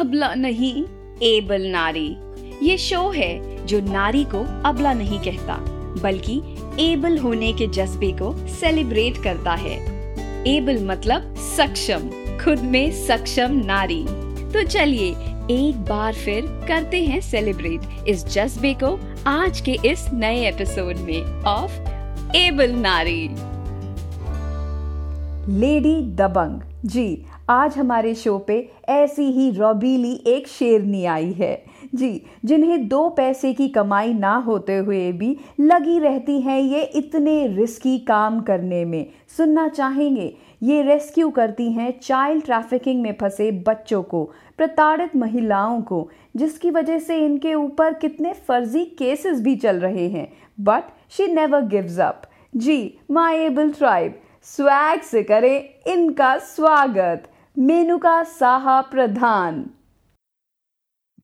अबला नहीं। एबल नारी। ये शो है जो नारी को अबला नहीं कहता, बल्कि एबल होने के जज्बे को सेलिब्रेट करता है। एबल मतलब सक्षम, खुद में सक्षम नारी। तो चलिए, एक बार फिर करते हैं सेलिब्रेट इस जज्बे को आज के इस नए एपिसोड में ऑफ़ एबल नारी। लेडी दबंग जी आज हमारे शो पे ऐसी ही रॉबीली एक शेरनी आई है। जी, जिन्हें दो पैसे की कमाई ना होते हुए भी लगी रहती हैं ये इतने रिस्की काम करने में। सुनना चाहेंगे, ये रेस्क्यू करती हैं चाइल्ड ट्रैफिकिंग में फंसे बच्चों को, प्रताड़ित महिलाओं को, जिसकी वजह से इनके ऊपर कितने फर्जी केसेस भी चल रहे हैं। But she never gives up ji my able tribe swag से करें इनका स्वागत। मेनुका साहा प्रधान।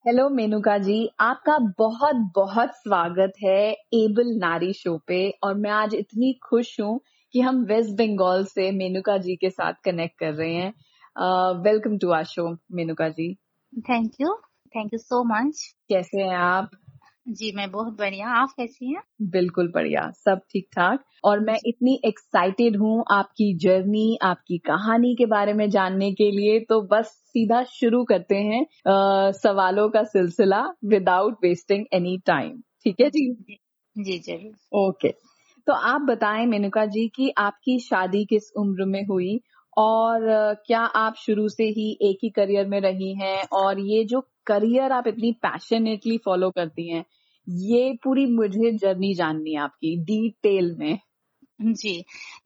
हेलो मेनुका जी। आपका बहुत बहुत स्वागत है एबल नारी शो पे और मैं आज इतनी खुश हूँ कि हम वेस्ट बंगाल से मेनुका जी के साथ कनेक्ट कर रहे हैं। Welcome to our show Menuka ji. Thank you thank you so much कैसे हैं आप? जी मैं बहुत बढ़िया। आप कैसी हैं? बिल्कुल बढ़िया सब ठीक ठाक और मैं इतनी एक्साइटेड हूँ आपकी जर्नी आपकी कहानी के बारे में जानने के लिए तो बस सीधा शुरू करते हैं आ, सवालों का सिलसिला विदाउट वेस्टिंग एनी टाइम ठीक है जी? जी ज़रूर। ओके तो आप बताएँ मेनुका जी कि आपकी शादी किस उम्र में हुई और क्या आप शुरू से ही एक ही करियर में रही हैं? और ये जो करियर आप इतनी पैशनेटली फॉलो करती हैं ये पूरी मुझे जर्नी जाननी है आपकी डिटेल में। जी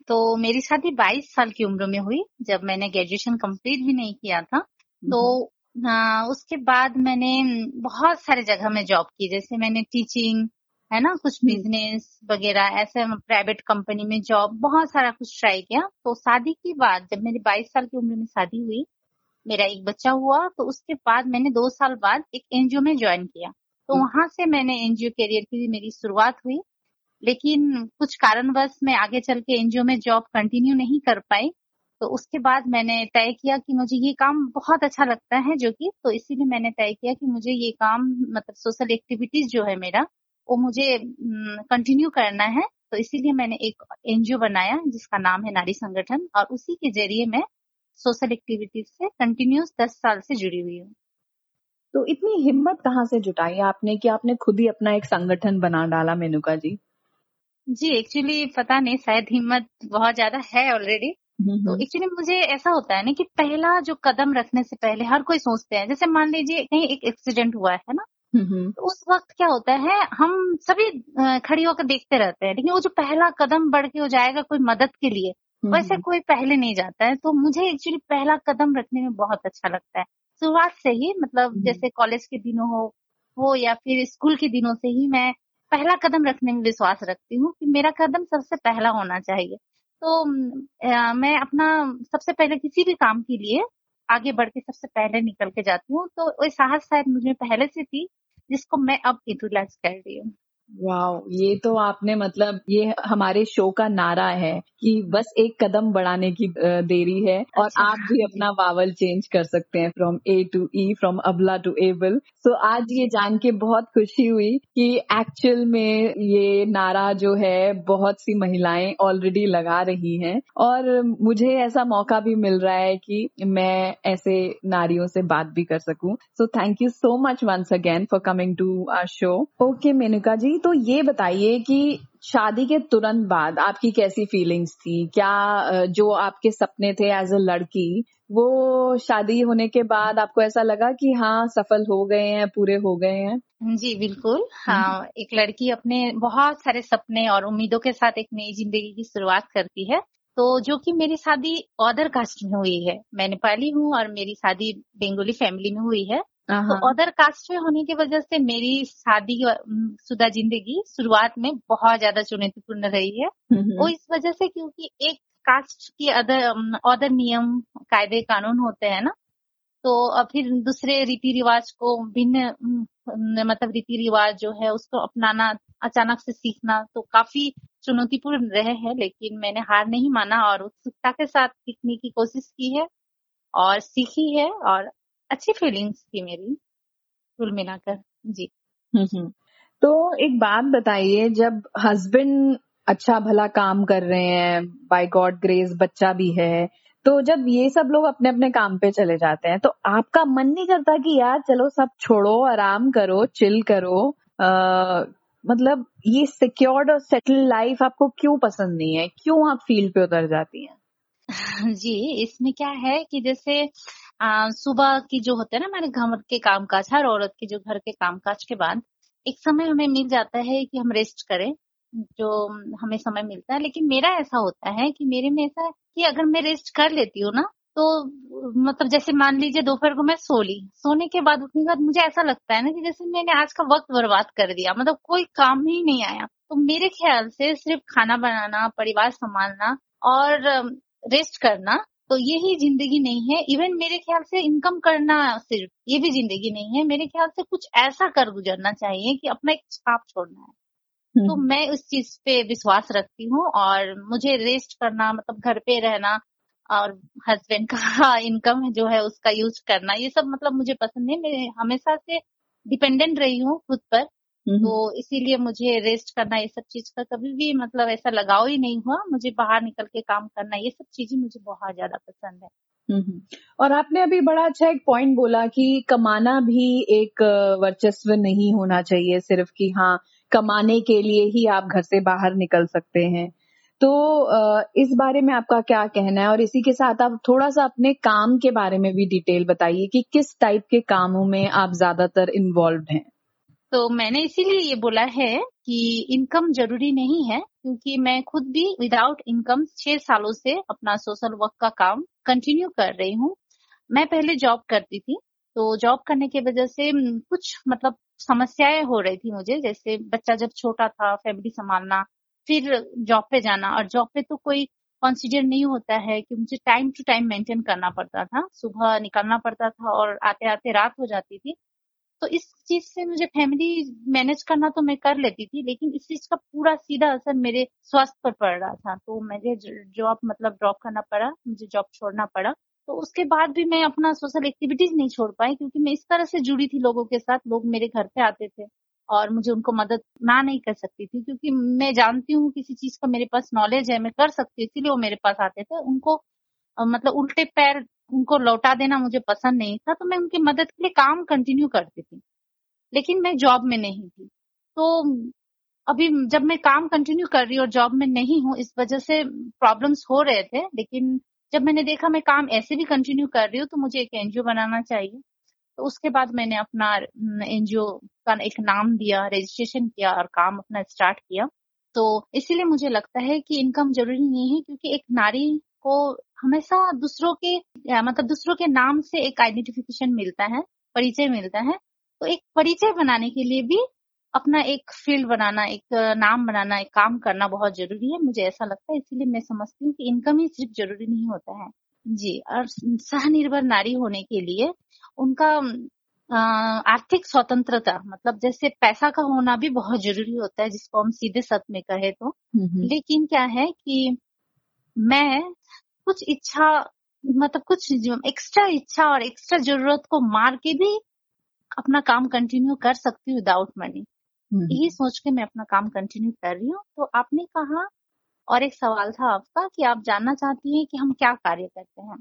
तो मेरी शादी 22 साल की उम्र में हुई जब मैंने ग्रेजुएशन कंप्लीट भी नहीं किया था। तो आ, उसके बाद मैंने बहुत सारे जगह में जॉब की जैसे मैंने टीचिंग है ना? कुछ बिज़नेस वगैरह ऐसे प्राइवेट कंपनी में जॉब बहुत सारा कुछ ट्राई किया। तो शादी के बाद जब मेरी 22 साल की उम्र में शादी हुई मेरा एक बच्चा हुआ तो उसके बाद मैंने दो साल बाद एक एनजीओ में ज्वाइन किया। तो हम्म। वहाँ से मैंने एनजीओ करियर की मेरी शुरुआत हुई। लेकिन कुछ कारणवश मैं आगे चल के एनजीओ में जॉब कंटिन्यू नहीं कर पाई। तो उसके बाद मैंने तय किया कि मुझे ये काम बहुत अच्छा लगता है जो कि तो इसीलिए मैंने तय किया कि मुझे ये काम मतलब सोशल एक्टिविटीज़ जो है मेरा वो मुझे कंटिन्यू करना है तो इसीलिए मैंने एक एनजीओ बनाया जिसका नाम है नारी संगठन और उसी के ज़रिए मैं सोशल एक्टिविटीज़ से कंटिन्यूस दस साल से जुड़ी हुई हूँ। तो इतनी हिम्मत कहाँ से जुटाई आपने कि आपने खुद ही अपना एक संगठन बना डाला मेनुका जी? जी एक्चुअली पता नहीं शायद हिम्मत बहुत ज़्यादा है ऑलरेडी तो एक्चुअली मुझे ऐसा होता है ना कि पहला जो कदम रखने से पहले हर कोई सोचते हैं जैसे मान लीजिए कहीं एक एक्सीडेंट हुआ है ना तो उस वक्त क्या होता है हम सभी खड़ी होकर देखते रहते हैं लेकिन वो जो पहला कदम बढ़ के हो जाएगा कोई मदद के लिए वैसे कोई पहले नहीं जाता है। तो मुझे एक्चुअली पहला कदम रखने में बहुत अच्छा लगता है। शुरुआत से ही मतलब हम्म। जैसे कॉलेज के दिनों हो हो या फिर स्कूल के दिनों से ही मैं पहला कदम रखने में विश्वास रखती हूँ कि मेरा कदम सबसे पहला होना चाहिए। तो आ, मैं अपना सबसे पहले किसी भी काम के लिए आगे बढ़ के सबसे पहले निकल के जाती हूँ। तो वो साहस शायद मुझे पहले से थी जिसको मैं अब यूटिलाइज कर रही हूँ। वाह ये तो आपने मतलब ये हमारे शो का नारा है कि बस एक कदम बढ़ाने की देरी है और अच्छा। आप भी अपना वावल चेंज कर सकते हैं from A to E from अबला टू एबल सो आज ये जान के बहुत खुशी हुई कि एक्चुअल में ये नारा जो है बहुत सी महिलाएँ ऑलरेडी लगा रही हैं और मुझे ऐसा मौका भी मिल रहा है कि मैं ऐसे नारियों से बात भी कर सकूँ। So thank you so much once again for coming to our show okay Menuka ji तो ये बताइए कि शादी के तुरंत बाद आपकी कैसी फीलिंग्स थी? क्या जो आपके सपने थे एज अ लड़की वो शादी होने के बाद आपको ऐसा लगा कि हाँ सफल हो गए हैं पूरे हो गए हैं? जी बिल्कुल। हाँ एक लड़की अपने बहुत सारे सपने और उम्मीदों के साथ एक नई ज़िंदगी की शुरुआत करती है। तो जो कि मेरी शादी अदर कास्ट में हुई है। मैं नेपाली हूँ और मेरी शादी बंगाली फैमिली में हुई है। तो अदर कास्ट में होने की वजह से मेरी शादी शुदा ज़िंदगी शुरुआत में बहुत ज़्यादा चुनौतीपूर्ण रही है। वो इस वजह से क्योंकि एक कास्ट की अदर अदर नियम कायदे कानून होते हैं ना तो फिर दूसरे रीति रिवाज को भिन्न मतलब रीति रिवाज जो है उसको अपनाना अचानक से सीखना तो काफ़ी चुनौतीपूर्ण रहे हैं लेकिन मैंने हार नहीं माना और उत्सुकता के साथ सीखने की कोशिश की है और सीखी है और अच्छी फीलिंग्स थी मेरी कुल मिलाकर जी। हम्म, हम्म। तो एक बात बताइए जब हस्बैंड अच्छा भला काम कर रहे हैं बाय गॉड ग्रेस बच्चा भी है तो जब ये सब लोग अपने अपने काम पे चले जाते हैं तो आपका मन नहीं करता कि यार चलो सब छोड़ो आराम करो चिल करो आ, मतलब ये सिक्योर्ड और सेटल लाइफ आपको क्यों पसंद नहीं है? क्यों आप फ़ील्ड पे उतर जाती हैं? जी इसमें क्या है कि जैसे सुबह की जो होते हैं ना, हमारे घर के कामकाज, हर औरत के जो घर के कामकाज के बाद, एक समय हमें मिल जाता है कि हम रेस्ट करें, जो हमें समय मिलता है। लेकिन मेरा ऐसा होता है कि मेरे में ऐसा है कि अगर मैं रेस्ट कर लेती हूँ ना तो मतलब जैसे मान लीजिए दोपहर को मैं सो ली, सोने के बाद उठने के बाद मुझे ऐसा लगता है ना कि जैसे मैंने आज का वक्त बर्बाद कर दिया मतलब कोई काम ही नहीं आया। तो मेरे ख्याल से सिर्फ़ खाना बनाना, परिवार संभालना और रेस्ट करना तो ये ही ज़िंदगी नहीं है। इवन मेरे ख्याल से इनकम करना सिर्फ़ ये भी ज़िंदगी नहीं है। मेरे ख्याल से कुछ ऐसा कर गुजरना चाहिए कि अपना एक छाप छोड़ना है। तो हम्म। मैं उस चीज़ पे विश्वास रखती हूँ और मुझे रेस्ट करना मतलब घर पे रहना और हस्बैंड का इनकम जो है उसका यूज़ करना ये सब मतलब मुझे पसंद है मैं हमेशा से डिपेंडेंट रही हूँ खुद पर। तो इसीलिए मुझे रेस्ट करना ये सब चीज़ का कभी भी मतलब ऐसा लगाव ही नहीं हुआ। मुझे बाहर निकल के काम करना ये सब चीज़ें मुझे बहुत ज़्यादा पसंद है। और आपने अभी बड़ा अच्छा एक पॉइंट बोला कि कमाना भी एक वर्चस्व नहीं होना चाहिए सिर्फ़ कि हाँ कमाने के लिए ही आप घर से बाहर निकल सकते हैं। तो इस बारे में आपका क्या कहना है? और इसी के साथ आप थोड़ा सा अपने काम के बारे में भी डिटेल बताइए कि किस टाइप के कामों में आप ज़्यादातर इन्वॉल्व हैं। तो मैंने इसीलिए ये बोला है कि इनकम ज़रूरी नहीं है, क्योंकि मैं खुद भी विदाउट इनकम छह सालों से अपना सोशल वर्क का काम कंटिन्यू कर रही हूँ। मैं पहले जॉब करती थी तो जॉब करने की वजह से कुछ मतलब समस्याएँ हो रही थी मुझे, जैसे बच्चा जब छोटा था फैमिली संभालना, फिर जॉब पे जाना, और जॉब पे तो कोई कंसिडर नहीं होता है कि मुझे टाइम टू टाइम मेंटेन करना पड़ता था। सुबह निकलना पड़ता था और आते आते रात हो जाती थी तो इस चीज़ से मुझे फैमिली मैनेज करना तो मैं कर लेती थी, लेकिन इस चीज़ का पूरा सीधा असर मेरे स्वास्थ्य पर पड़ रहा था। तो मुझे जॉब मतलब ड्रॉप करना पड़ा, मुझे जॉब छोड़ना पड़ा। तो उसके बाद भी मैं अपना सोशल एक्टिविटीज़ नहीं छोड़ पाई, क्योंकि मैं इस तरह से जुड़ी थी लोगों के साथ, लोग मेरे घर पे आते थे और मुझे उनको मदद ना नहीं कर सकती थी, क्योंकि मैं जानती हूँ किसी चीज़ का मेरे पास नॉलेज है, मैं कर सकती हूँ, इसीलिए वो मेरे पास आते थे। उनको मतलब उल्टे पैर उनको लौटा देना मुझे पसंद नहीं था तो मैं उनकी मदद के लिए काम कंटिन्यू करती थी। लेकिन मैं जॉब में नहीं थी। तो अभी जब मैं काम कंटिन्यू कर रही और जॉब में नहीं हूँ, इस वजह से प्रॉब्लम्स हो रहे थे। लेकिन जब मैंने देखा मैं काम ऐसे भी कंटिन्यू कर रही हूँ तो मुझे एक एनजीओ बनाना चाहिए। तो उसके बाद मैंने अपना एनजीओ का एक नाम दिया रजिस्ट्रेशन किया और काम अपना स्टार्ट किया। तो इसीलिए मुझे लगता है कि इनकम ज़रूरी नहीं है, क्योंकि एक नारी को हमेशा दूसरों के मतलब दूसरों के नाम से एक आइडेंटिफिकेशन मिलता है परिचय मिलता है। तो एक परिचय बनाने के लिए भी अपना एक फ़ील्ड बनाना एक नाम बनाना एक काम करना बहुत ज़रूरी है मुझे ऐसा लगता है इसीलिए मैं समझती हूँ कि इनकम ही सिर्फ़ ज़रूरी नहीं होता है। जी और सहनिर्भर नारी होने के लिए उनका आर्थिक स्वतंत्रता मतलब जैसे पैसा का होना भी बहुत ज़रूरी होता है जिसको हम सीधे सत में कहे तो। लेकिन क्या है कि मैं कुछ इच्छा मतलब कुछ एक्स्ट्रा इच्छा और एक्स्ट्रा ज़रूरत को मार के भी अपना काम कंटिन्यू कर सकती हूँ विदाउट मनी यही सोच के मैं अपना काम कंटिन्यू कर रही हूँ। तो आपने कहा और एक सवाल था आपका कि आप जानना चाहती हैं कि हम क्या कार्य करते हैं।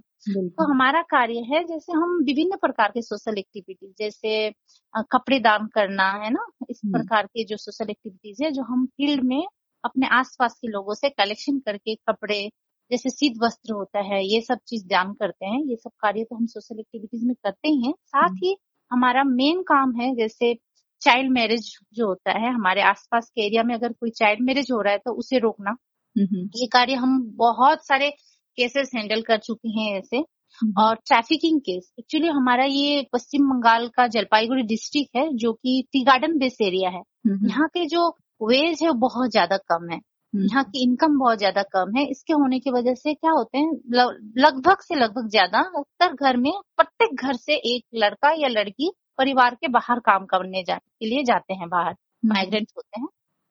तो हमारा कार्य है जैसे हम विभिन्न प्रकार के सोशल एक्टिविटीज़ जैसे कपड़े दान करना है ना? इस प्रकार के जो सोशल एक्टिविटीज़ है जो हम फ़ील्ड में अपने आसपास के लोगों से कलेक्शन करके कपड़े जैसे शीत वस्त्र होता है ये सब चीज़ दान करते हैं ये सब कार्य तो हम सोशल एक्टिविटीज़ में करते ही हैं। साथ ही हमारा मेन काम है जैसे चाइल्ड मैरिज जो होता है हमारे आसपास के एरिया में अगर कोई चाइल्ड मैरिज हो रहा है तो उसे रोकना। ये कार्य हम बहुत सारे केसेस हैंडल कर चुके हैं ऐसे। और ट्रैफिकिंग केस एक्चुअली हमारा ये पश्चिम बंगाल का जलपाईगुड़ी डिस्ट्रिक्ट है जो कि टी गार्डन बेस एरिया है। यहाँ के जो वेज है बहुत ज़्यादा कम है। यहाँ की इनकम बहुत ज़्यादा कम है। इसके होने की वजह से क्या होते हैं लगभग से लगभग ज़्यादा उत्तर घर में प्रत्येक घर से एक लड़का या लड़की परिवार के बाहर काम करने जाने के लिए जाते हैं बाहर माइग्रेंट होते हैं।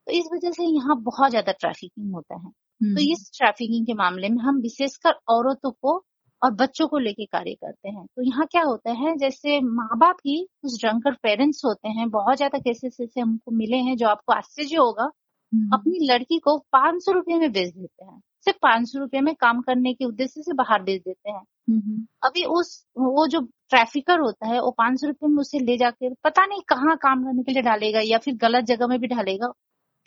तो इस वजह से यहाँ बहुत ज़्यादा ट्रैफिकिंग होता है। तो इस ट्रैफिकिंग के मामले में हम विशेषकर औरतों को और बच्चों को लेके कार्य करते हैं। तो यहाँ क्या होता है जैसे माँ बाप ही कुछ ड्रंकर पेरेंट्स होते हैं। बहुत ज़्यादा केसेस ऐसे हमको मिले हैं जो आपको आश्चर्य होगा हम्म। अपनी लड़की को पाँच सौ रुपये में बेच देते हैं। सिर्फ़ पाँच सौ रुपये में काम करने के उद्देश्य से बाहर बेच देते हैं। हम्म। अभी उस वो जो ट्रैफिकर होता है वो पाँच सौ रुपये में उसे ले जाके पता नहीं कहाँ काम करने के लिए डालेगा या फिर गलत जगह में भी डालेगा।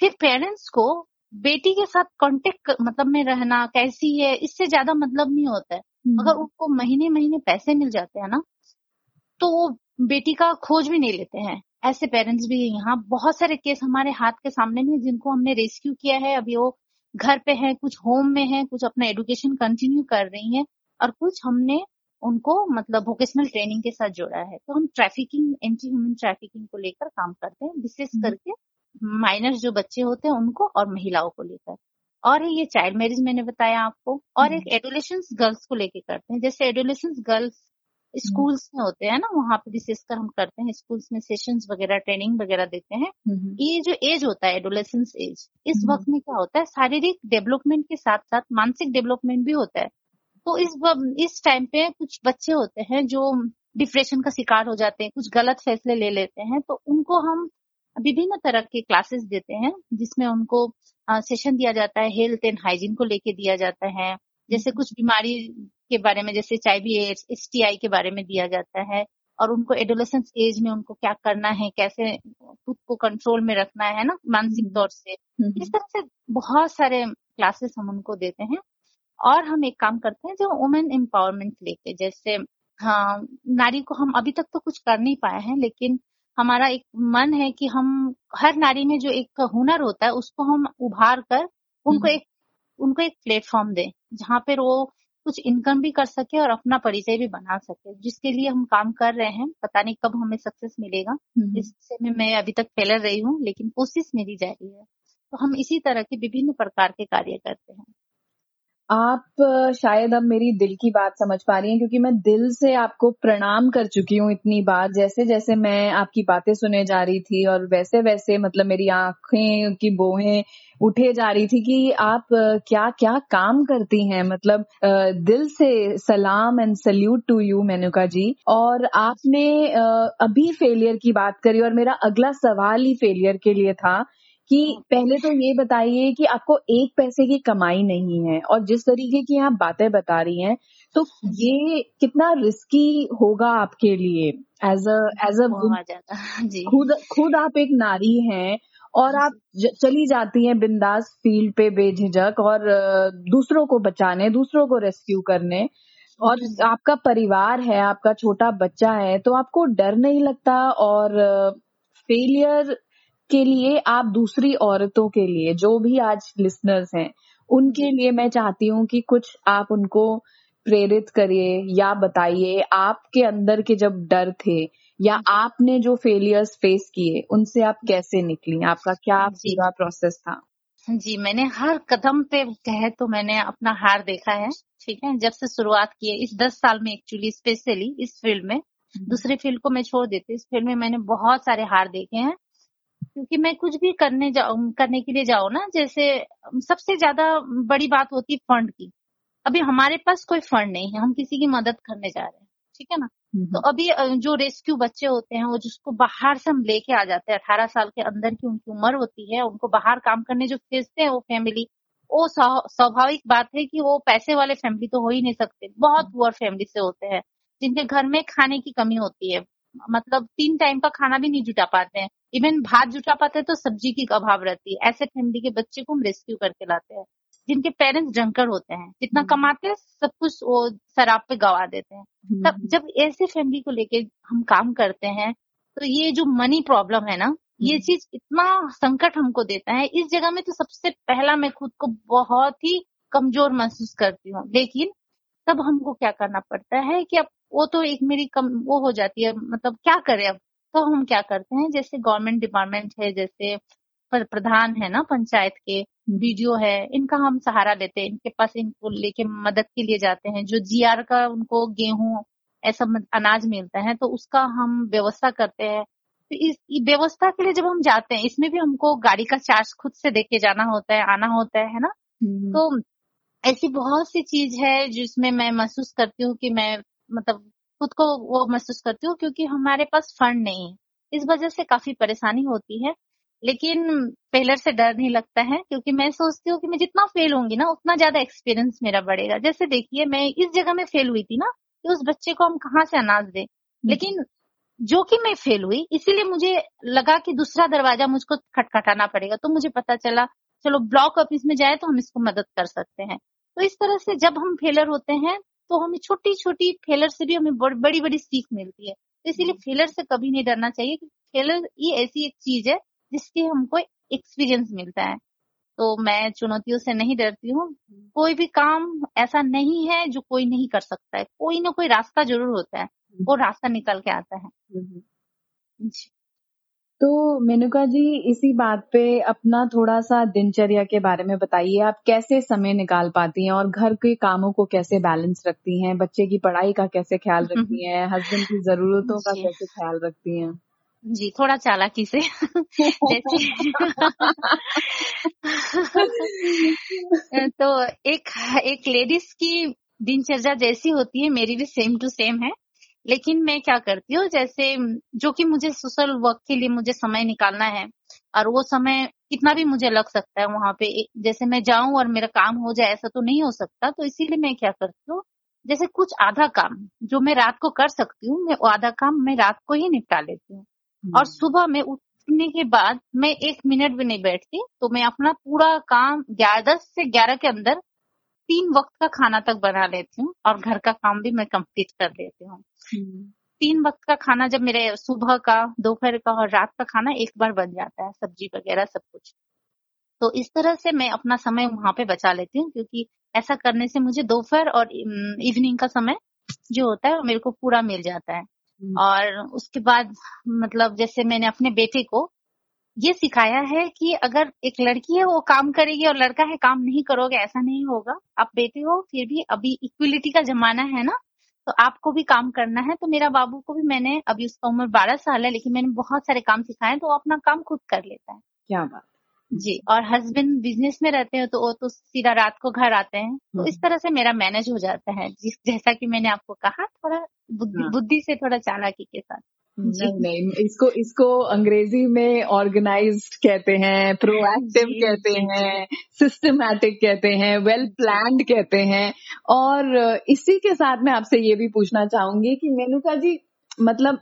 फिर पेरेंट्स को बेटी के साथ कांटेक्ट मतलब में रहना कैसी है इससे ज़्यादा मतलब नहीं होता है। हम्म। अगर उनको महीने महीने पैसे मिल जाते हैं ना तो वो बेटी का खोज भी नहीं लेते हैं। ऐसे पेरेंट्स भी हैं यहाँ। बहुत सारे केस हमारे हाथ के सामने में जिनको हमने रेस्क्यू किया है। अभी वो घर पे हैं कुछ होम में हैं कुछ अपना एडुकेशन कंटिन्यू कर रही हैं और कुछ हमने उनको मतलब वोकेशनल ट्रेनिंग के साथ जोड़ा है। तो हम ट्रैफिकिंग एंटी ह्यूमन ट्रैफिकिंग को लेकर काम करते हैं। विशेष हम्म। करके माइनर जो बच्चे होते हैं उनको और महिलाओं को लेकर। और ये चाइल्ड मैरिज मैंने बताया आपको। और एक एडोलेशन गर्ल्स को लेके करते हैं। जैसे एडोलेशन गर्ल्स स्कूल्स में होते हैं ना वहाँ पे विशेषकर हम करते हैं स्कूल्स में सेशंस वगैरह ट्रेनिंग वगैरह देते हैं हम्म। ये जो एज होता है एडोलेसेंस एज इस हम्म। वक्त में क्या होता है शारीरिक डेवलपमेंट के साथ साथ मानसिक डेवलपमेंट भी होता है तो इस इस टाइम पे कुछ बच्चे होते हैं जो डिप्रेशन का शिकार हो जाते हैं कुछ गलत फैसले ले लेते हैं तो उनको हम विभिन्न तरह के क्लासेस देते हैं जिसमें उनको सेशन दिया जाता है हेल्थ एंड हाइजीन को लेके दिया जाता है जैसे कुछ बीमारी के बारे में जैसे H I S T I के बारे में दिया जाता है और उनको एडोलेसेंस एज में उनको क्या करना है कैसे खुद को कंट्रोल में रखना है ना मानसिक तौर से हम्म। इस तरह से बहुत सारे क्लासेस हम उनको देते हैं और हम एक काम करते हैं जो वुमेन एम्पावरमेंट लेके जैसे हाँ नारी को हम अभी तक तो कुछ कर नहीं पाए हैं लेकिन हमारा एक मन है कि हम हर नारी में जो एक हुनर होता है उसको हम उभार कर उनको हम्म। एक उनको एक प्लेटफॉर्म दें जहाँ पर वो कुछ इनकम भी कर सके और अपना परिचय भी बना सके। जिसके लिए हम काम कर रहे हैं पता नहीं कब हमें सक्सेस मिलेगा। जिससे में मैं अभी तक फैलर रही हूँ लेकिन कोशिश मेरी जारी है। तो हम इसी तरह के विभिन्न प्रकार के कार्य करते हैं। आप शायद अब मेरी दिल की बात समझ पा रही हैं, क्योंकि मैं दिल से आपको प्रणाम कर चुकी हूँ इतनी बार जैसे जैसे मैं आपकी बातें सुने जा रही थी और वैसे वैसे मतलब मेरी आँखें की बोहें उठे जा रही थी कि आप क्या क्या काम करती हैं। मतलब दिल से सलाम and salute to you Menuka ji. और आपने अभी फेलियर की बात करी और मेरा अगला सवाल ही फेलियर के लिए था कि पहले तो ये बताइए कि आपको एक पैसे की कमाई नहीं है और जिस तरीके की आप बातें बता रही हैं तो ये कितना रिस्की होगा आपके लिए एज अ एज अ खुद खुद आप एक नारी हैं और आप ज, चली जाती हैं बिंदास फ़ील्ड पे बेझिझक और दूसरों को बचाने दूसरों को रेस्क्यू करने और आपका परिवार है आपका छोटा बच्चा है तो आपको डर नहीं लगता और फेलियर के लिए आप दूसरी औरतों के लिए जो भी आज लिसनर्स हैं उनके लिए मैं चाहती हूँ कि कुछ आप उनको प्रेरित करिए या बताइए आपके अंदर के जब डर थे या आपने जो फेलियर्स फेस किए उनसे आप कैसे निकली? आपका क्या। पूरा प्रोसेस था? जी मैंने हर कदम पे कहे तो मैंने अपना हार देखा है ठीक है? जब से शुरुआत की है इस दस साल में एक्चुअली स्पेशली इस फ़ील्ड में। दूसरे फ़ील्ड को मैं छोड़ देती। इस फ़ील्ड में मैंने बहुत सारे हार देखे हैं। क्योंकि मैं कुछ भी करने जाऊँ करने के लिए जाऊँ ना जैसे सबसे ज़्यादा बड़ी बात होती है फंड की। अभी हमारे पास कोई फंड नहीं है हम किसी की मदद करने जा रहे हैं ठीक है ना? तो अभी जो रेस्क्यू बच्चे होते हैं वो जिसको बाहर से हम लेके आ जाते हैं अठारह साल के अंदर की उनकी उम्र होती है उनको बाहर काम करने जो भेजते हैं वो फैमिली वो स्वा- स्वाभाविक बात है कि वो पैसे वाले फैमिली तो हो ही नहीं सकते बहुत पुअर फैमिली से होते हैं जिनके घर में खाने की कमी होती है। मतलब तीन टाइम का खाना भी नहीं जुटा पाते हैं। इवन भात जुटा पाते हैं तो सब्ज़ी की अभाव रहती है। ऐसे फैमिली के बच्चे को हम रेस्क्यू करके लाते हैं। जिनके पेरेंट्स ड्रंकर होते हैं जितना हम्म। कमाते हैं सब कुछ वो शराब पे गवा देते हैं। तब हम्म, जब ऐसे फैमिली को लेके हम काम करते हैं तो ये जो मनी प्रॉब्लम है ना ये हम्म। चीज़ इतना संकट हमको देता है। इस जगह में तो सबसे पहला मैं खुद को बहुत ही कमज़ोर महसूस करती हूँ। लेकिन तब हमको क्या करना पड़ता है कि अब वो तो एक मेरी कम वो हो जाती है मतलब क्या करें अब? तो हम क्या करते हैं जैसे गवर्नमेंट डिपार्टमेंट है जैसे प्रधान है ना पंचायत के वीडियो है इनका हम सहारा लेते हैं इनके पास इनको लेके मदद के लिए जाते हैं जो जीआर का उनको गेहूँ ऐसा अनाज मिलता है तो उसका हम व्यवस्था करते हैं। तो इस व्यवस्था के लिए जब हम जाते हैं इसमें भी हमको गाड़ी का चार्ज खुद से देके जाना होता है आना होता है है ना? हम्म, तो ऐसी बहुत सी चीज़ है जिसमें मैं महसूस करती हूँ कि मैं मतलब खुद को वो महसूस करती हूँ क्योंकि हमारे पास फंड नहीं है। इस वजह से काफ़ी परेशानी होती है। लेकिन फेलर से डर नहीं लगता है क्योंकि मैं सोचती हूँ कि मैं जितना फेल होंगी ना उतना ज़्यादा एक्सपीरियंस मेरा बढ़ेगा। जैसे देखिए मैं इस जगह में फेल हुई थी ना कि उस बच्चे को हम कहाँ से अनाज दें। लेकिन जो कि मैं फेल हुई इसीलिए मुझे लगा कि दूसरा दरवाज़ा मुझको खटखटाना पड़ेगा। तो मुझे पता चला चलो ब्लॉक ऑफ़िस में जाए तो हम इसको मदद कर सकते हैं। तो इस तरह से जब हम फेलर होते हैं तो हमें छोटी छोटी फेलर से भी हमें बड़ी बड़ी सीख मिलती है। तो इसीलिए फेलर से कभी नहीं डरना चाहिए फेलर ये ऐसी एक चीज़ है जिससे हमको एक्सपीरियंस मिलता है। तो मैं चुनौतियों से नहीं डरती हूँ। कोई भी काम ऐसा नहीं है जो कोई नहीं कर सकता है। कोई ना कोई रास्ता ज़रूर होता है वो रास्ता निकल के आता है। जी। तो मेनुका जी इसी बात पे अपना थोड़ा सा दिनचर्या के बारे में बताइए। आप कैसे समय निकाल पाती हैं और घर के कामों को कैसे बैलेंस रखती हैं? बच्चे की पढ़ाई का कैसे ख्याल रखती हैं? हस्बैंड की जरूरतों का कैसे ख्याल रखती हैं? जी थोड़ा चालाकी से। जैसे तो एक एक लेडीज़ की दिनचर्या जैसी होती है मेरी भी सेम टू सेम है। लेकिन मैं क्या करती हूँ जैसे जो कि मुझे सोशल वर्क के लिए मुझे समय निकालना है और वो समय कितना भी मुझे लग सकता है वहाँ पे जैसे मैं जाऊँ और मेरा काम हो जाए ऐसा तो नहीं हो सकता तो इसीलिए मैं क्या करती हूँ जैसे कुछ आधा काम जो मैं रात को कर सकती हूँ मैं आधा काम मैं रात को ही निपटा लेती हूँ और हम्म। सुबह में उठने के बाद मैं एक मिनट भी नहीं बैठती तो मैं अपना पूरा काम ग्यारह दस से ग्यारह के अंदर तीन वक्त का खाना तक बना लेती हूँ और घर का काम भी मैं कंप्लीट कर लेती हूँ हम्म। तीन वक्त का खाना जब मेरे सुबह का दोपहर का और रात का खाना एक बार बन जाता है सब्ज़ी वगैरह सब कुछ तो इस तरह से मैं अपना समय वहाँ पे बचा लेती हूँ क्योंकि ऐसा करने से मुझे दोपहर और इवनिंग का समय जो होता है मेरे को पूरा मिल जाता है हम्म। और उसके बाद मतलब जैसे मैंने अपने बेटे को ये सिखाया है कि अगर एक लड़की है वो काम करेगी और लड़का है काम नहीं करोगे ऐसा नहीं होगा। आप बेटे हो फिर भी अभी इक्वलिटी का जमाना है ना तो आपको भी काम करना है। तो मेरा बाबू को भी मैंने अभी उसका उम्र बारह साल है लेकिन मैंने बहुत सारे काम सिखाए तो वो अपना काम खुद कर लेता है। क्या बात। जी और हस्बैंड बिज़नेस में रहते हैं तो वो तो सीधा रात को घर आते हैं। तो इस हम्म। तरह से मेरा मैनेज हो जाता है जिस जैसा कि मैंने आपको कहा थोड़ा बुद्धि, हाँ। बुद्धि से थोड़ा चालाकी के साथ। नहीं नहीं इसको इसको अंग्रेज़ी में ऑर्गेनाइज्ड कहते हैं प्रोएक्टिव कहते हैं सिस्टमैटिक कहते हैं वेल प्लान्ड कहते हैं और इसी के साथ मैं आपसे ये भी पूछना चाहूँगी कि मेनुका जी मतलब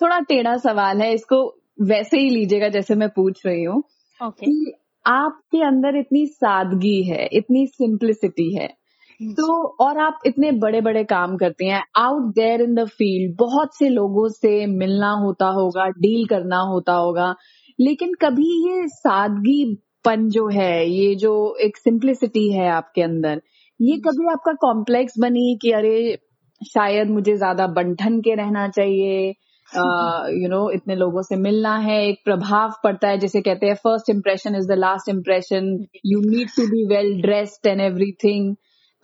थोड़ा टेढ़ा सवाल है इसको वैसे ही लीजिएगा जैसे मैं पूछ रही हूँ okay. कि आपके अंदर इतनी सादगी है इतनी सिंप्लिसिटी है तो और आप इतने बड़े बड़े काम करती हैं out there in the field बहुत से लोगों से मिलना होता होगा डील करना होता होगा लेकिन कभी ये सादगी पन जो है ये जो एक सिंप्लिसिटी है आपके अंदर ये कभी आपका कॉम्प्लेक्स बनी कि अरे शायद मुझे ज़्यादा बंठन के रहना चाहिए यू नो you know, इतने लोगों से मिलना है एक प्रभाव पड़ता है जैसे कहते हैं first impression is the last impression you need to be well dressed and everything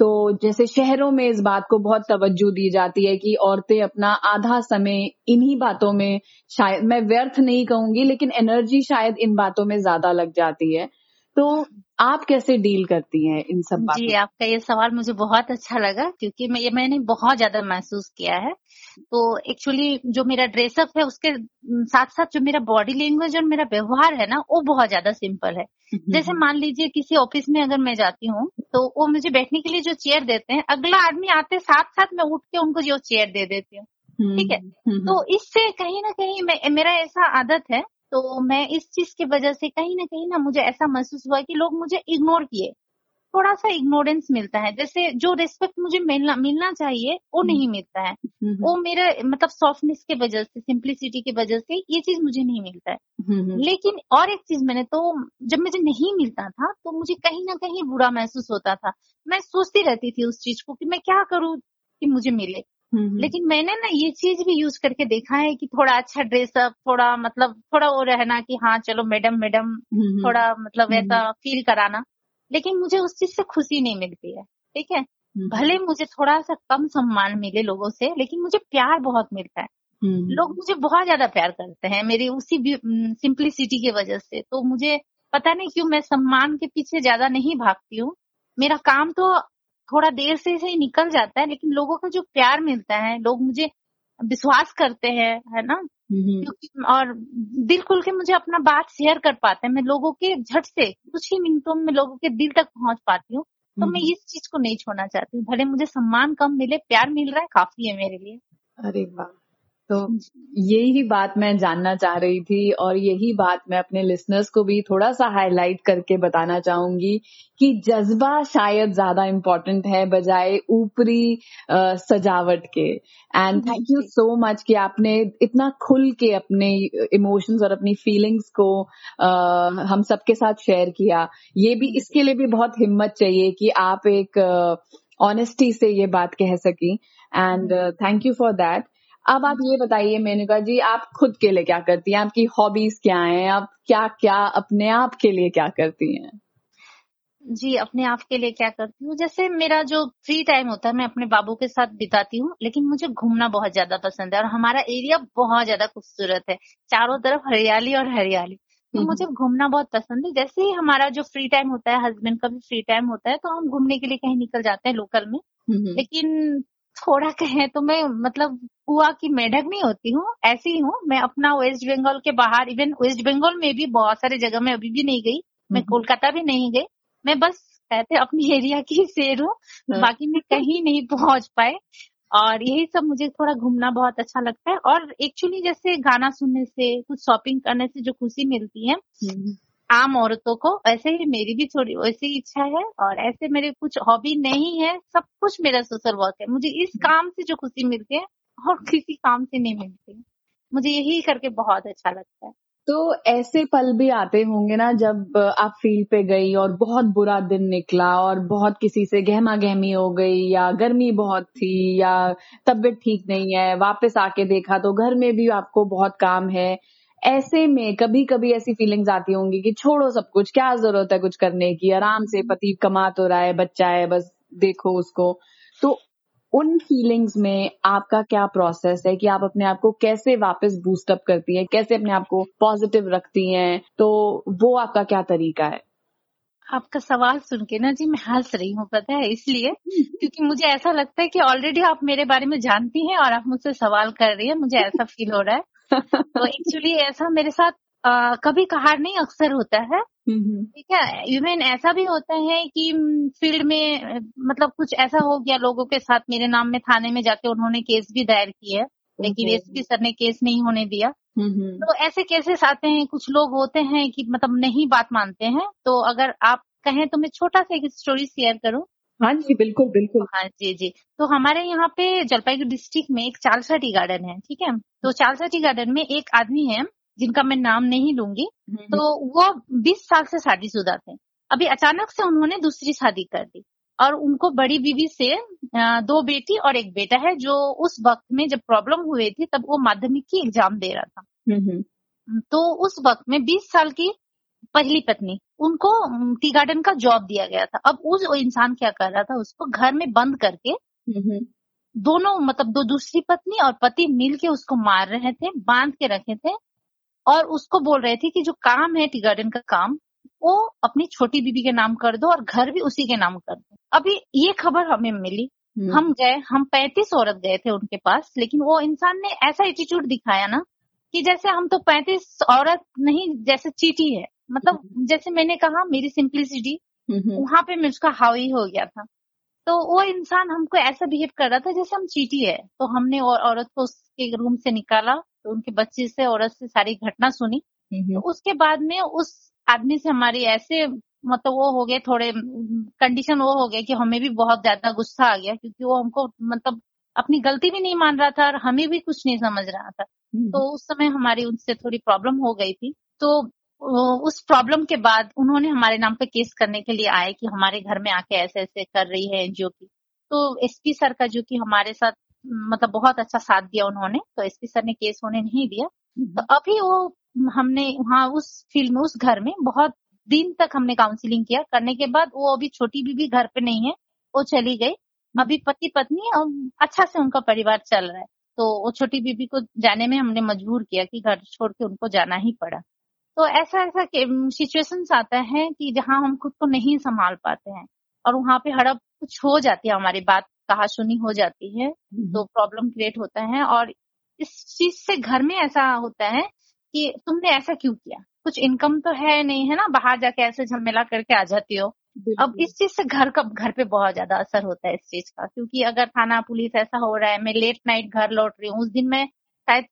तो जैसे शहरों में इस बात को बहुत तवज्जो दी जाती है कि औरतें अपना आधा समय इन्हीं बातों में शायद, मैं व्यर्थ नहीं कहूँगी, लेकिन एनर्जी शायद इन बातों में ज़्यादा लग जाती है। तो आप कैसे डील करती हैं इन सब बातों जी आपका ये सवाल मुझे बहुत अच्छा लगा क्योंकि मैं ये मैंने बहुत ज़्यादा महसूस किया है। तो एक्चुअली जो मेरा ड्रेसअप है उसके साथ साथ जो मेरा बॉडी लैंग्वेज और मेरा व्यवहार है ना वो बहुत ज़्यादा सिंपल है। जैसे मान लीजिए किसी ऑफ़िस में अगर मैं जाती हूँ तो वो मुझे बैठने के लिए जो चेयर देते हैं अगला आदमी आते साथ साथ मैं उठ के उनको जो चेयर दे देती हूँ। ठीक है? तो इससे कहीं ना कहीं मेरा ऐसा आदत है तो मैं इस चीज़ की वजह से कहीं ना कहीं ना मुझे ऐसा महसूस हुआ कि लोग मुझे इग्नोर किए। थोड़ा सा इग्नोरेंस मिलता है। जैसे जो रिस्पेक्ट मुझे मिलना मिलना चाहिए वो हम्म। नहीं मिलता है। हम्म, हम्म। वो मेरा मतलब सॉफ्टनेस के वजह से सिंप्लिसिटी की वजह से ये चीज़ मुझे नहीं मिलता है। लेकिन और एक चीज़ मैंने तो जब मुझे नहीं मिलता था तो मुझे कहीं ना कहीं बुरा महसूस होता था। मैं सोचती रहती थी उस चीज़ को कि मैं क्या करूँ कि मुझे मिले। लेकिन मैंने ना ये चीज़ भी यूज़ करके देखा है कि थोड़ा अच्छा ड्रेसअप थोड़ा मतलब थोड़ा वो रहना कि हाँ चलो मैडम मैडम थोड़ा मतलब ऐसा फील कराना। लेकिन मुझे उस चीज़ से खुशी नहीं मिलती है ठीक है? भले मुझे थोड़ा सा कम सम्मान मिले लोगों से लेकिन मुझे प्यार बहुत मिलता है। लोग मुझे बहुत ज़्यादा प्यार करते हैं मेरी उसी सिंप्लिसिटी की वजह से। तो मुझे पता नहीं क्यों मैं सम्मान के पीछे ज़्यादा नहीं भागती हूँ। मेरा काम तो थोड़ा देर से ही निकल जाता है लेकिन लोगों का जो प्यार मिलता है लोग मुझे विश्वास करते हैं है ना? क्योंकि और दिल खुल के मुझे अपना बात शेयर कर पाते हैं मैं लोगों के झट से कुछ ही मिनटों में लोगों के दिल तक पहुँच पाती हूँ। तो मैं इस चीज़ को नहीं छोड़ना चाहती हूँ भले मुझे सम्मान कम मिले प्यार मिल रहा है काफ़ी है मेरे लिए। अरे वाह! तो यही बात मैं जानना चाह रही थी और यही बात मैं अपने लिसनर्स को भी थोड़ा सा हाईलाइट करके बताना चाहूँगी कि जज्बा शायद ज़्यादा इम्पोर्टेंट है बजाय ऊपरी सजावट के। And thank you so much कि आपने इतना खुल के अपने इमोशंस और अपनी फीलिंग्स को uh, हम सबके साथ शेयर किया। ये भी इसके लिए भी बहुत हिम्मत चाहिए कि आप एक ऑनेस्टी uh, से ये बात कह सकी। And thank you for that अब आप ये बताइए मेनुका जी आप खुद के लिए क्या करती हैं? आपकी हॉबीज क्या हैं? आप क्या क्या अपने आप के लिए क्या करती हैं? जी अपने आप के लिए क्या करती हूँ? जैसे मेरा जो फ्री टाइम होता है मैं अपने बाबू के साथ बिताती हूँ लेकिन मुझे घूमना बहुत ज़्यादा पसंद है और हमारा एरिया बहुत ज़्यादा खूबसूरत है। चारों तरफ़ हरियाली और हरियाली। तो हम्म। मुझे घूमना बहुत पसंद है। जैसे ही हमारा जो फ्री टाइम होता है हस्बैंड का भी फ्री टाइम होता है तो हम घूमने के लिए कहीं निकल जाते हैं लोकल में। हम्म। लेकिन थोड़ा कहें तो मैं मतलब कुआ की मेढक नहीं होती हूँ ऐसी ही हूँ मैं अपना वेस्ट बंगाल के बाहर इवन वेस्ट बंगाल में भी बहुत सारे जगह में अभी भी नहीं गई मैं हम्म। कोलकाता भी नहीं गई मैं बस कहते अपनी एरिया की शेर हूँ हाँ। बाकी मैं कहीं नहीं पहुँच पाए और यही सब मुझे थोड़ा घूमना बहुत अच्छा लगता है और एक्चुअली जैसे गाना सुनने से कुछ शॉपिंग करने से जो खुशी मिलती है हम्म। आम औरतों को ऐसे ही मेरी भी थोड़ी वैसी इच्छा है और ऐसे मेरे कुछ हॉबी नहीं है सब कुछ मेरा सोशल वर्क है। मुझे इस काम से जो खुशी मिलती है और किसी काम से नहीं मिलती। मुझे यही करके बहुत अच्छा लगता है। तो ऐसे पल भी आते होंगे ना जब आप फ़ील्ड पे गई और बहुत बुरा दिन निकला और बहुत किसी से गहमा गहमी हो गई या गर्मी बहुत थी या तबीयत ठीक नहीं है वापस आके देखा तो घर में भी आपको बहुत काम है ऐसे में कभी कभी ऐसी फीलिंग्स आती होंगी कि छोड़ो सब कुछ क्या ज़रूरत है कुछ करने की? आराम से पति कमा तो रहा है बच्चा है बस देखो उसको। तो उन फीलिंग्स में आपका क्या प्रोसेस है कि आप अपने आप को कैसे वापस बूस्ट अप करती हैं कैसे अपने आप को पॉजिटिव रखती हैं? तो वो आपका क्या तरीका है? आपका सवाल सुन के ना जी मैं हंस रही हूँ पता है इसलिए क्योंकि मुझे ऐसा लगता है कि ऑलरेडी आप मेरे बारे में जानती हैं और आप मुझसे सवाल कर रही है मुझे ऐसा फील हो रहा है। तो एक्चुअली ऐसा मेरे साथ आ, कभी कहार नहीं अक्सर होता है। ठीक है? इवन ऐसा भी होता है कि फ़ील्ड में मतलब कुछ ऐसा हो गया लोगों के साथ मेरे नाम में थाने में जाके उन्होंने केस भी दायर किया है लेकिन एसपी सर ने केस नहीं होने दिया। तो ऐसे केसेस आते हैं कुछ लोग होते हैं कि मतलब नहीं बात मानते हैं तो अगर आप कहें तो मैं छोटा सा एक स्टोरी शेयर करूँ। हाँ जी बिल्कुल बिल्कुल। हाँ जी जी। तो हमारे यहाँ पे जलपाईगुड़ी डिस्ट्रिक्ट में एक चालसा टी गार्डन है ठीक है? तो चालसा टी गार्डन में एक आदमी है जिनका मैं नाम नहीं लूँगी। हम्म, हम्म। तो वो 20 साल से शादीशुदा थे। अभी अचानक से उन्होंने दूसरी शादी कर दी और उनको बड़ी बीवी से दो बेटी और एक बेटा है जो उस वक्त में जब प्रॉब्लम हुई थी तब वो माध्यमिक की एग्ज़ाम दे रहा था। हम्म, तो उस वक्त में 20 साल की पहली पत्नी उनको टी गार्डन का जॉब दिया गया था। अब उस इंसान क्या कर रहा था उसको घर में बंद करके दोनों मतलब दो दूसरी पत्नी और पति मिल के उसको मार रहे थे बाँध के रखे थे और उसको बोल रहे थे कि जो काम है टी गार्डन का काम वो अपनी छोटी बीबी के नाम कर दो और घर भी उसी के नाम कर दो। अभी ये खबर हमें मिली। हम्म। हम गए हम पैंतीस औरत गए थे उनके पास लेकिन वो इंसान ने ऐसा एटीट्यूड दिखाया ना कि जैसे हम तो पैंतीस औरत नहीं जैसे चीटी है। मतलब हम्म। जैसे मैंने कहा मेरी सिंप्लिसिटी वहाँ पे मैं उसका हावी हो गया था। तो वो इंसान हमको ऐसा बिहेव कर रहा था जैसे हम चीटी है। तो हमने और औरत को उसके रूम से निकाला तो उनके बच्चे से औरत से सारी घटना सुनी। तो उसके बाद में उस आदमी से हमारी ऐसे मतलब वो हो गए थोड़े कंडीशन वो हो गया कि हमें भी बहुत ज़्यादा गुस्सा आ गया क्योंकि वो हमको मतलब अपनी गलती भी नहीं मान रहा था और हमें भी कुछ नहीं समझ रहा था। तो उस समय हमारी उनसे थोड़ी प्रॉब्लम हो गई थी। तो उस प्रॉब्लम के बाद उन्होंने हमारे नाम पे केस करने के लिए आए कि हमारे घर में आके ऐसे ऐसे कर रही है एनजीओ की। तो एसपी सर का जो कि हमारे साथ मतलब बहुत अच्छा साथ दिया उन्होंने तो एसपी सर ने केस होने नहीं दिया। तो अभी वो हमने वहाँ उस फ़ील्ड में उस घर में बहुत दिन तक हमने काउंसिलिंग किया। करने के बाद वो अभी छोटी बीबी घर पे नहीं है वो चली गई। अभी पति पत्नी और अच्छा से उनका परिवार चल रहा है। तो वो छोटी बीबी को जाने में हमने मजबूर किया कि घर छोड़ के उनको जाना ही पड़ा। तो ऐसा ऐसा सिचुएशन आता है कि जहाँ हम खुद को नहीं संभाल पाते हैं और वहाँ पे हड़प कुछ हो जाती है हमारी बात कहा सुनी हो जाती है तो प्रॉब्लम क्रिएट होता है और इस चीज़ से घर में ऐसा होता है कि तुमने ऐसा क्यों किया? कुछ इनकम तो है नहीं है ना? बाहर जाके ऐसे झमेला करके आ जाती हो। अब इस चीज़ से घर का घर पे बहुत ज़्यादा असर होता है इस चीज़ का क्योंकि अगर थाना पुलिस ऐसा हो रहा है मैं लेट नाइट घर लौट रही हूँ उस दिन मैं शायद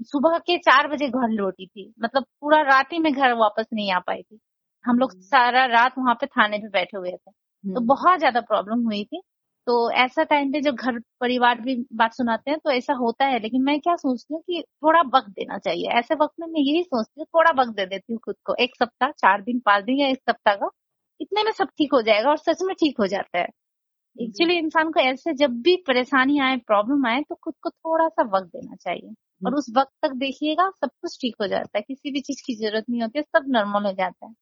सुबह के चार बजे घर लौटी थी। मतलब पूरा रात ही में घर वापस नहीं आ पाई थी। हम लोग हम्म। सारा रात वहाँ पे थाने पे बैठे हुए थे। तो हम्म। बहुत ज़्यादा प्रॉब्लम हुई थी। तो ऐसा टाइम पे जब घर परिवार भी बात सुनाते हैं तो ऐसा होता है। लेकिन मैं क्या सोचती हूँ कि थोड़ा वक्त देना चाहिए। ऐसे वक्त में मैं यही सोचती हूँ थोड़ा वक्त दे देती हूँ खुद को। एक सप्ताह चार दिन पाँच दिन या एक सप्ताह का। इतने में सब ठीक हो जाएगा और सच में ठीक हो जाता है। एक्चुअली इंसान को ऐसे जब भी परेशानी आए प्रॉब्लम आए तो खुद को थोड़ा सा वक्त देना चाहिए। और। उस वक्त तक देखिएगा सब कुछ ठीक हो जाता है। किसी भी चीज़ की ज़रूरत नहीं होती है सब नॉर्मल हो जाता है।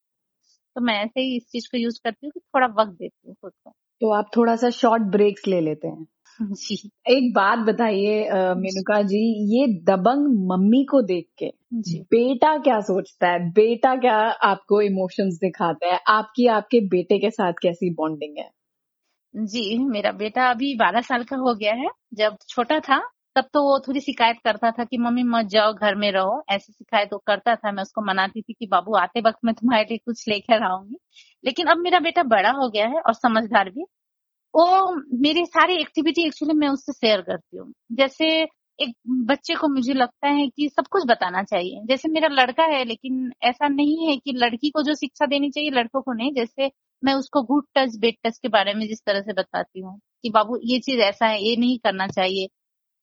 तो मैं ऐसे ही इस चीज़ को यूज़ करती हूँ कि थोड़ा वक्त देती हूँ खुद को। तो आप थोड़ा सा शॉर्ट ब्रेक्स ले लेते हैं। जी। एक बात बताइए मेनुका जी ये दबंग मम्मी को देख के बेटा क्या सोचता है? बेटा क्या आपको इमोशंस दिखाता है? आपकी आपके बेटे के साथ कैसी बॉन्डिंग है? जी मेरा बेटा अभी बारह साल का हो गया है। जब छोटा था तब तो वो थोड़ी शिकायत करता था कि, मम्मी, मत जाओ, घर में रहो। ऐसी शिकायत वो करता था। मैं उसको मनाती थी कि, बाबू, आते वक्त मैं तुम्हारे लिए कुछ लेकर आऊँगी। लेकिन अब मेरा बेटा बड़ा हो गया है और समझदार भी। वो मेरी सारी एक्टिविटी एक्चुअली मैं उससे शेयर करती हूँ। जैसे एक बच्चे को मुझे लगता है कि सब कुछ बताना चाहिए। जैसे मेरा लड़का है, लेकिन ऐसा नहीं है कि लड़की को जो शिक्षा देनी चाहिए, लड़कों को नहीं। जैसे मैं उसको गुड टच बेड टच के बारे में जिस तरह से बताती हूँ कि, बाबू, ये चीज़ ऐसा है, ये नहीं करना चाहिए।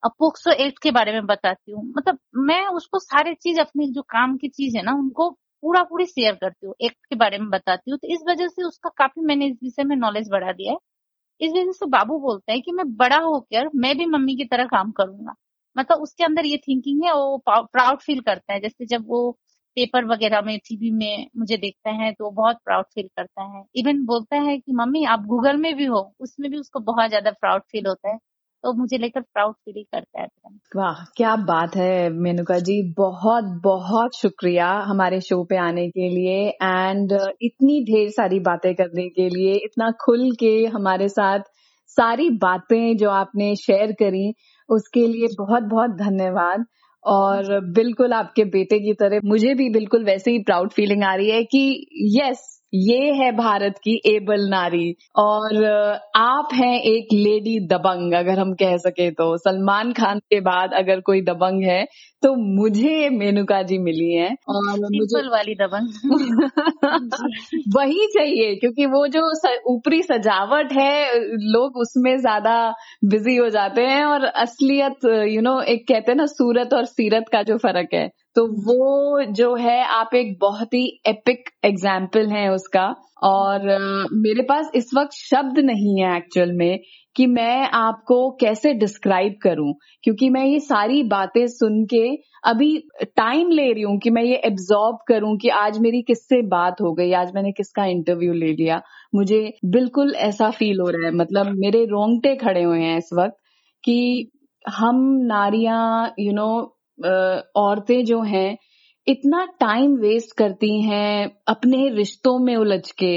पोक्सो एक्ट के बारे में बताती हूँ। मतलब मैं उसको सारी चीज़ अपनी जो काम की चीज़ है ना, उनको पूरा पूरी शेयर करती हूँ एक्ट के बारे में बताती हूँ। तो इस वजह से उसका काफ़ी मैंने इस विषय में नॉलेज बढ़ा दिया है। इस वजह से बाबू बोलता है कि मैं बड़ा होकर मैं भी मम्मी की तरह काम करूँगा। मतलब उसके अंदर ये थिंकिंग है, वो प्राउड फील करता है। जैसे जब वो पेपर वगैरह में टीवी में मुझे देखता है तो बहुत प्राउड फील करता है। इवन बोलता है कि, मम्मी, आप गूगल में भी हो, उसमें भी उसको बहुत ज़्यादा प्राउड फील होता है। तो मुझे लेकर प्राउड फील करता है वाह, क्या बात है, मेनुका जी। बहुत बहुत शुक्रिया हमारे शो पे आने के लिए एंड इतनी ढेर सारी बातें करने के लिए, इतना खुल के हमारे साथ सारी बातें जो आपने शेयर करी, उसके लिए बहुत बहुत धन्यवाद। और बिल्कुल आपके बेटे की तरह मुझे भी बिल्कुल वैसे ही प्राउड फीलिंग आ रही है कि यस ये है भारत की एबल नारी। और आप हैं एक लेडी दबंग अगर हम कह सके तो। सलमान खान के बाद अगर कोई दबंग है तो मुझे मेनुका जी मिली है। और मुझे वाली दबंग। वही चाहिए क्योंकि वो जो ऊपरी सजावट है लोग उसमें ज़्यादा बिज़ी हो जाते हैं। और असलियत यू नो एक कहते हैं ना सूरत और सीरत का जो फ़र्क है। तो वो जो है, आप एक बहुत ही एपिक एग्ज़ाम्पल हैं उसका। और मेरे पास इस वक्त शब्द नहीं है एक्चुअल में कि मैं आपको कैसे डिस्क्राइब करूँ। क्योंकि मैं ये सारी बातें सुन के अभी टाइम ले रही हूँ कि मैं ये एब्जॉर्ब करूँ कि आज मेरी किससे बात हो गई, आज मैंने किसका इंटरव्यू ले लिया। मुझे बिल्कुल ऐसा फील हो रहा है। मतलब मेरे रोंगटे खड़े हुए हैं इस वक्त कि हम नारियाँ यू नो औरतें जो हैं इतना टाइम वेस्ट करती हैं अपने रिश्तों में उलझ के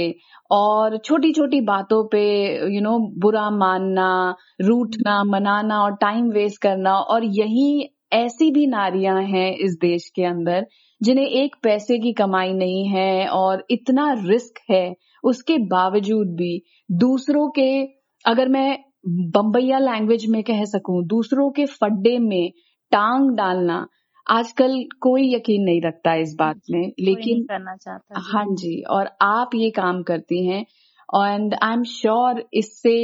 और छोटी छोटी बातों पे यू you नो know, बुरा मानना रूठना मनाना और टाइम वेस्ट करना और यही ऐसी भी नारियाँ हैं इस देश के अंदर जिन्हें एक पैसे की कमाई नहीं है और इतना रिस्क है उसके बावजूद भी दूसरों के अगर मैं बम्बैया लैंग्वेज में कह सकूँ दूसरों के फड्डे में टांग डालना आजकल कोई यकीन नहीं रखता इस बात में लेकिन करना चाहता हाँ जी और आप ये काम करती हैं एंड आई एम श्योर इससे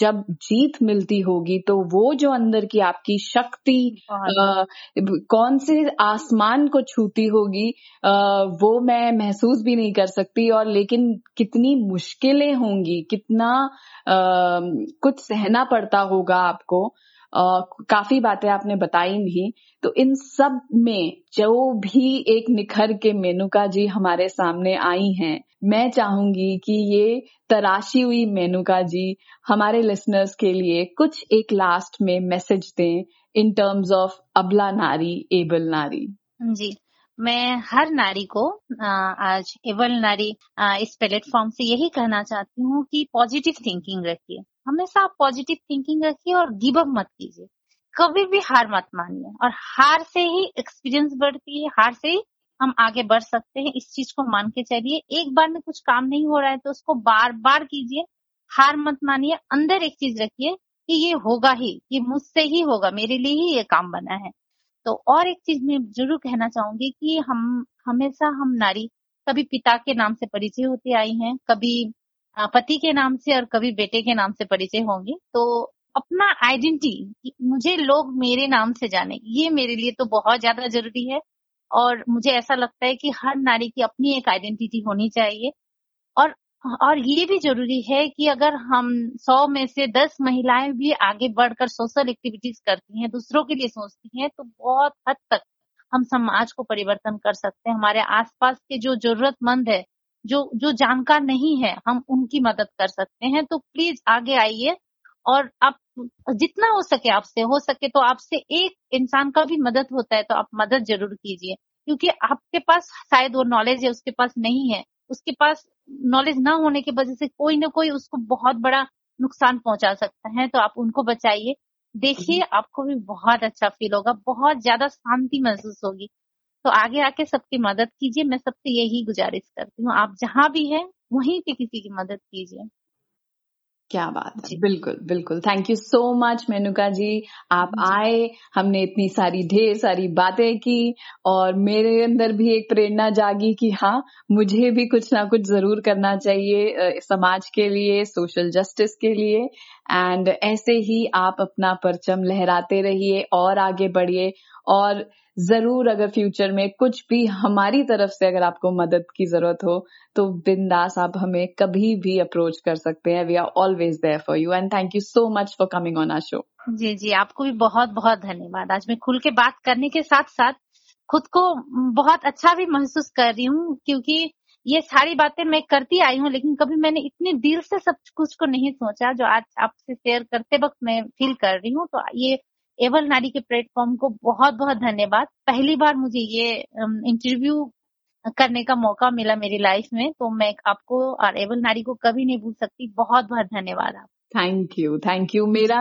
जब जीत मिलती होगी तो वो जो अंदर की आपकी शक्ति आ, कौन से आसमान को छूती होगी आ, वो मैं महसूस भी नहीं कर सकती और लेकिन कितनी मुश्किलें होंगी कितना आ, कुछ सहना पड़ता होगा आपको काफ़ी बातें आपने बताई भी। तो इन सब में जो भी एक निखर के मेनुका जी हमारे सामने आई हैं, मैं चाहूँगी कि ये तराशी हुई मेनुका जी हमारे लिसनर्स के लिए कुछ एक लास्ट में मैसेज दें इन टर्म्स ऑफ़ अबला नारी, एबल नारी। जी, मैं हर नारी को आज एवल नारी इस प्लेटफॉर्म से यही कहना चाहती हूँ कि पॉजिटिव थिंकिंग रखिए। हमेशा आप पॉजिटिव थिंकिंग रखिए और गिव अप मत कीजिए। कभी भी हार मत मानिए और हार से ही एक्सपीरियंस बढ़ती है, हार से ही हम आगे बढ़ सकते हैं। इस चीज़ को मान के चलिए। एक बार में कुछ काम नहीं हो रहा है तो उसको बार बार कीजिए। हार मत मानिए, अंदर एक चीज़ रखिए कि ये होगा ही, ये मुझसे ही होगा, मेरे लिए ही ये काम बना है। तो और एक चीज़ मैं ज़रूर कहना चाहूँगी कि हम, हमेशा हम नारी, कभी पिता के नाम से परिचय होते आई हैं, कभी पति के नाम से और कभी बेटे के नाम से परिचय होंगे। तो अपना आइडेंटिटी मुझे लोग मेरे नाम से जाने, ये मेरे लिए तो बहुत ज़्यादा ज़रूरी है। और मुझे ऐसा लगता है कि हर नारी की अपनी एक आइडेंटिटी होनी चाहिए। और और ये भी ज़रूरी है कि अगर हम सौ में से दस महिलाएँ भी आगे बढ़कर सोशल एक्टिविटीज़ करती हैं, दूसरों के लिए सोचती हैं तो बहुत हद तक हम समाज को परिवर्तन कर सकते हैं। हमारे आसपास के जो जरूरतमंद है जो जो जानकार नहीं है हम उनकी मदद कर सकते हैं। तो प्लीज़ आगे आइए और आप जितना हो सके आपसे हो सके तो आपसे एक इंसान का भी मदद होता है तो आप मदद ज़रूर कीजिए। क्योंकि आपके पास शायद वो नॉलेज है उसके पास नहीं है। उसके पास नॉलेज ना होने की वजह से कोई ना कोई उसको बहुत बड़ा नुकसान पहुँचा सकता है। तो आप उनको बचाइए। देखिए हम्म। आपको भी बहुत अच्छा फील होगा बहुत ज़्यादा शांति महसूस होगी। तो आगे आके सबकी मदद कीजिए मैं सबसे यही गुजारिश करती हूँ। आप जहाँ भी है वहीं पे किसी की मदद कीजिए। क्या बात है। बिल्कुल बिल्कुल। Thank you so much Menuka ji. आप आए हमने इतनी सारी ढेर सारी बातें की और मेरे अंदर भी एक प्रेरणा जागी कि हाँ मुझे भी कुछ ना कुछ ज़रूर करना चाहिए समाज के लिए सोशल जस्टिस के लिए। एंड ऐसे ही आप अपना परचम लहराते रहिए और आगे बढ़िए। और ज़रूर अगर फ्यूचर में कुछ भी हमारी तरफ़ से अगर आपको मदद की ज़रूरत हो तो बिंदास आप हमें कभी भी अप्रोच कर सकते हैं। We are always there for you and thank you so much for coming on our show जी जी, आपको भी बहुत बहुत धन्यवाद। आज मैं खुल के बात करने के साथ साथ खुद को बहुत अच्छा भी महसूस कर रही हूँ, क्योंकि ये सारी बातें मैं करती आई हूँ, लेकिन कभी मैंने इतने दिल से सब कुछ को नहीं सोचा जो आज आपसे शेयर करते वक्त मैं फील कर रही हूँ। तो ये एवल नारी के प्लेटफॉर्म को बहुत बहुत धन्यवाद। पहली बार मुझे ये इंटरव्यू करने का मौका मिला मेरी लाइफ में तो मैं आपको और एवल नारी को कभी नहीं भूल सकती। बहुत बहुत धन्यवाद आप। थैंक यू थैंक यू मेरा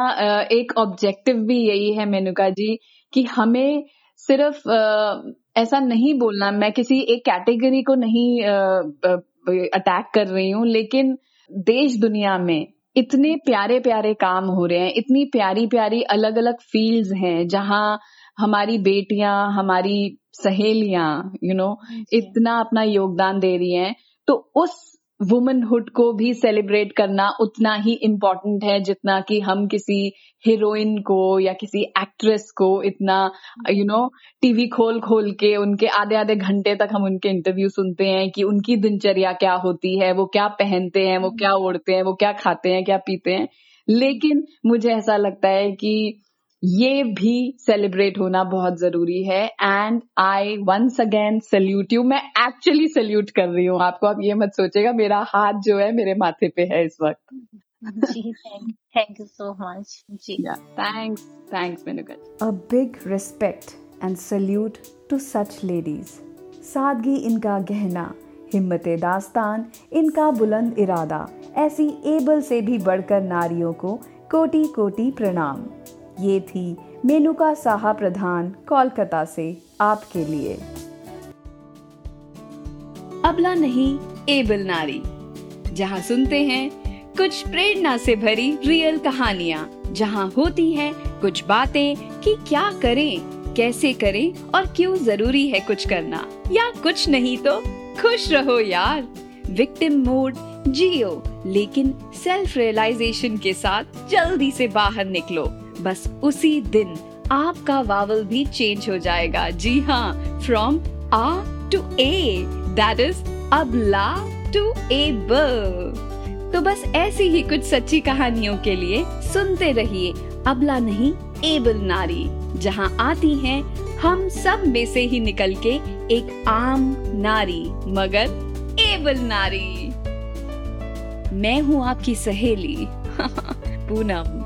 एक ऑब्जेक्टिव भी यही है, मेनुका जी, कि हमें सिर्फ़ ऐसा नहीं बोलना। मैं किसी एक कैटेगरी को नहीं अटैक कर रही हूँ लेकिन देश दुनिया में इतने प्यारे प्यारे काम हो रहे हैं इतनी प्यारी प्यारी अलग अलग फील्ड्स हैं जहाँ हमारी बेटियाँ हमारी सहेलियाँ यू नो इतना अपना योगदान दे रही हैं तो उस वुमनहुड को भी सेलिब्रेट करना उतना ही इम्पोर्टेंट है, जितना कि हम किसी हीरोइन को या किसी एक्ट्रेस को इतना यू नो टीवी खोल खोल के उनके आधे आधे घंटे तक हम उनके इंटरव्यू सुनते हैं कि उनकी दिनचर्या क्या होती है, वो क्या पहनते हैं, वो क्या ओढ़ते हैं, वो क्या खाते हैं, क्या पीते हैं। लेकिन मुझे ऐसा लगता है कि ये भी सेलिब्रेट होना बहुत ज़रूरी है. And I once again salute you मैं एक्चुअली सल्यूट कर रही हूँ आपको. आप ये मत सोचेगा मेरा हाथ जो है मेरे माथे पे है इस वक्त. Thank you so much ji. Thanks thanks Menuka a big respect and salute to such ladies सादगी इनका गहना हिम्मत दास्तान इनका बुलंद इरादा ऐसी एबल से भी बढ़कर नारियों को कोटि कोटि प्रणाम। ये थी मेनुका साहा प्रधान कोलकाता से आपके लिए। अबला नहीं, एबल नारी। जहाँ सुनते हैं, कुछ प्रेरणा से भरी रियल कहानियाँ। जहाँ होती है कुछ बातें कि क्या करें, कैसे करें और क्यों ज़रूरी है कुछ करना। या कुछ नहीं तो खुश रहो यार। विक्टिम मोड जियो। लेकिन सेल्फ रियलाइजेशन के साथ जल्दी से बाहर निकलो। बस उसी दिन आपका वावल भी चेंज हो जाएगा। जी हाँ फ्रॉम आ टू ए दैट इज़ अब ला टू ए ब तो बस ऐसी ही कुछ सच्ची कहानियों के लिए सुनते रहिए अबला नहीं एबल नारी, जहाँ आती हैं हम सब में से ही निकल के एक आम नारी, मगर एबल नारी। मैं हूँ आपकी सहेली, पूनम।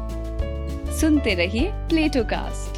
सुनते रहिए प्लेटो कास्ट।